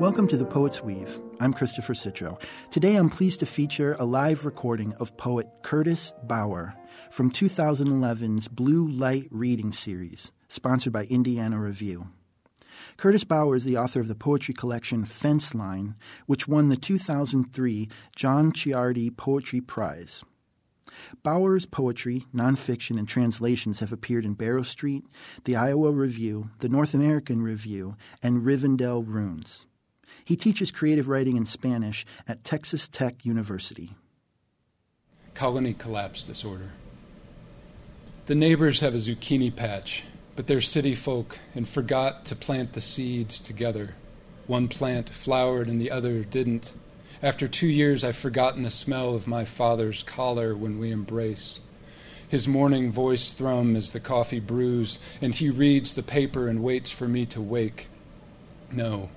Welcome to the Poet's Weave. I'm Christopher Citro. Today I'm pleased to feature a live recording of poet Curtis Bauer from 2011's Blue Light Reading Series, sponsored by Indiana Review. Curtis Bauer is the author of the poetry collection Fence Line, which won the 2003 John Ciardi Poetry Prize. Bauer's poetry, nonfiction, and translations have appeared in Barrow Street, the Iowa Review, the North American Review, and Rivendell Runes. He teaches creative writing in Spanish at Texas Tech University. Colony collapse disorder. The neighbors have a zucchini patch, but they're city folk and forgot to plant the seeds together. One plant flowered and the other didn't. After two years, I've forgotten the smell of my father's collar when we embrace. His morning voice thrum as the coffee brews, and he reads the paper and waits for me to wake. No,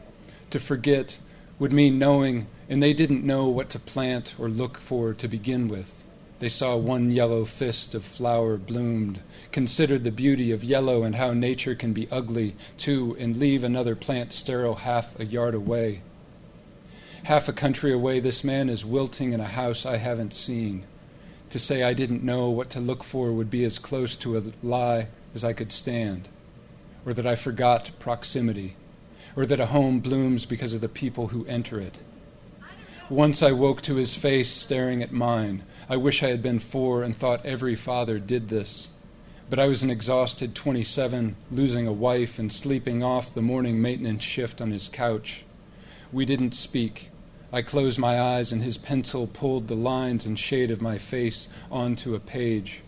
to forget would mean knowing, and they didn't know what to plant or look for to begin with. They saw one yellow fist of flower bloomed, considered the beauty of yellow and how nature can be ugly, too, and leave another plant sterile half a yard away. Half a country away, this man is wilting in a house I haven't seen. To say I didn't know what to look for would be as close to a lie as I could stand, or that I forgot proximity, or that a home blooms because of the people who enter it. Once I woke to his face staring at mine. I wish I had been four and thought every father did this. But I was an exhausted 27, losing a wife and sleeping off the morning maintenance shift on his couch. We didn't speak. I closed my eyes, and his pencil pulled the lines and shade of my face onto a page.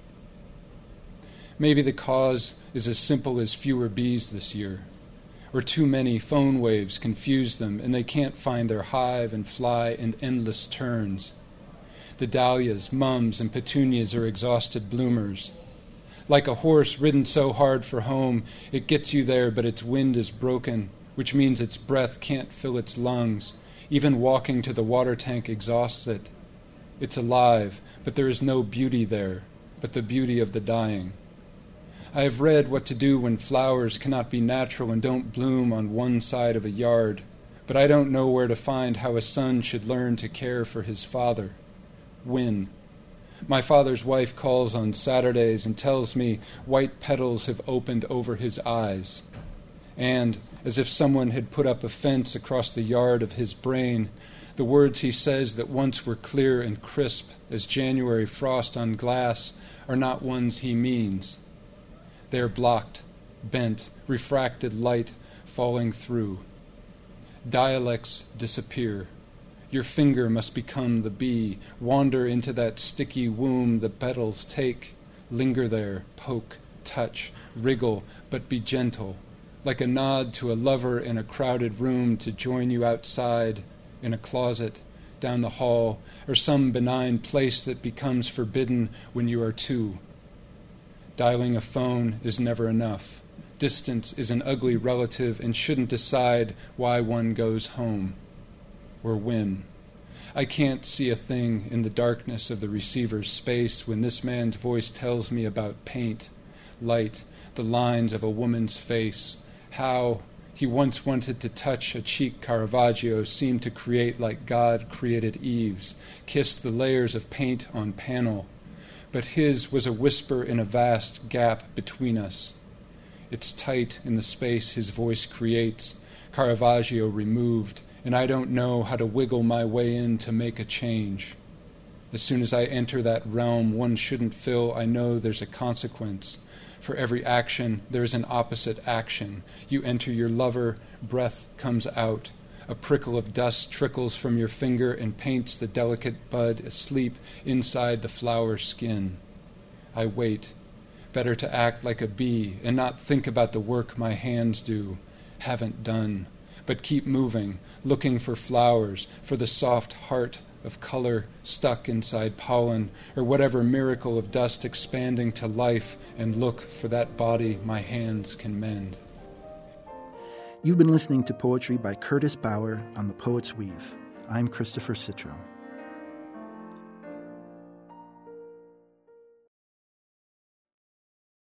Maybe the cause is as simple as fewer bees this year, or too many phone waves confuse them, and they can't find their hive and fly in endless turns. The dahlias, mums, and petunias are exhausted bloomers. Like a horse ridden so hard for home, it gets you there, but its wind is broken, which means its breath can't fill its lungs even walking to the water tank exhausts it. It's alive, but there is no beauty there, but the beauty of the dying. I have read what to do when flowers cannot be natural and don't bloom on one side of a yard, but I don't know where to find how a son should learn to care for his father. When? My father's wife calls on Saturdays and tells me white petals have opened over his eyes. And as if someone had put up a fence across the yard of his brain. The words he says that once were clear and crisp as January frost on glass are not ones he means. They are blocked, bent, refracted light falling through. Dialects disappear. Your finger must become the bee, wander into that sticky womb the petals take, linger there, poke, touch, wriggle, but be gentle like a nod to a lover in a crowded room to join you outside, in a closet, down the hall, or some benign place that becomes forbidden when you are two. Dialing a phone is never enough. Distance is an ugly relative and shouldn't decide why one goes home or when. I can't see a thing in the darkness of the receiver's space when this man's voice tells me about paint, light, the lines of a woman's face, how he once wanted to touch a cheek Caravaggio seemed to create like God created Eve's, kiss the layers of paint on panel. But his was a whisper in a vast gap between us. It's tight in the space his voice creates, Caravaggio removed, and I don't know how to wiggle my way in to make a change. As soon as I enter that realm one shouldn't fill, I know there's a consequence. For every action, there is an opposite action. You enter your lover, breath comes out. A prickle of dust trickles from your finger and paints the delicate bud asleep inside the flower skin. I wait. Better to act like a bee and not think about the work my hands do, haven't done, but keep moving, looking for flowers, for the soft heart of color stuck inside pollen, or whatever miracle of dust expanding to life, and look for that body my hands can mend. You've been listening to poetry by Curtis Bauer on The Poet's Weave. I'm Christopher Citro.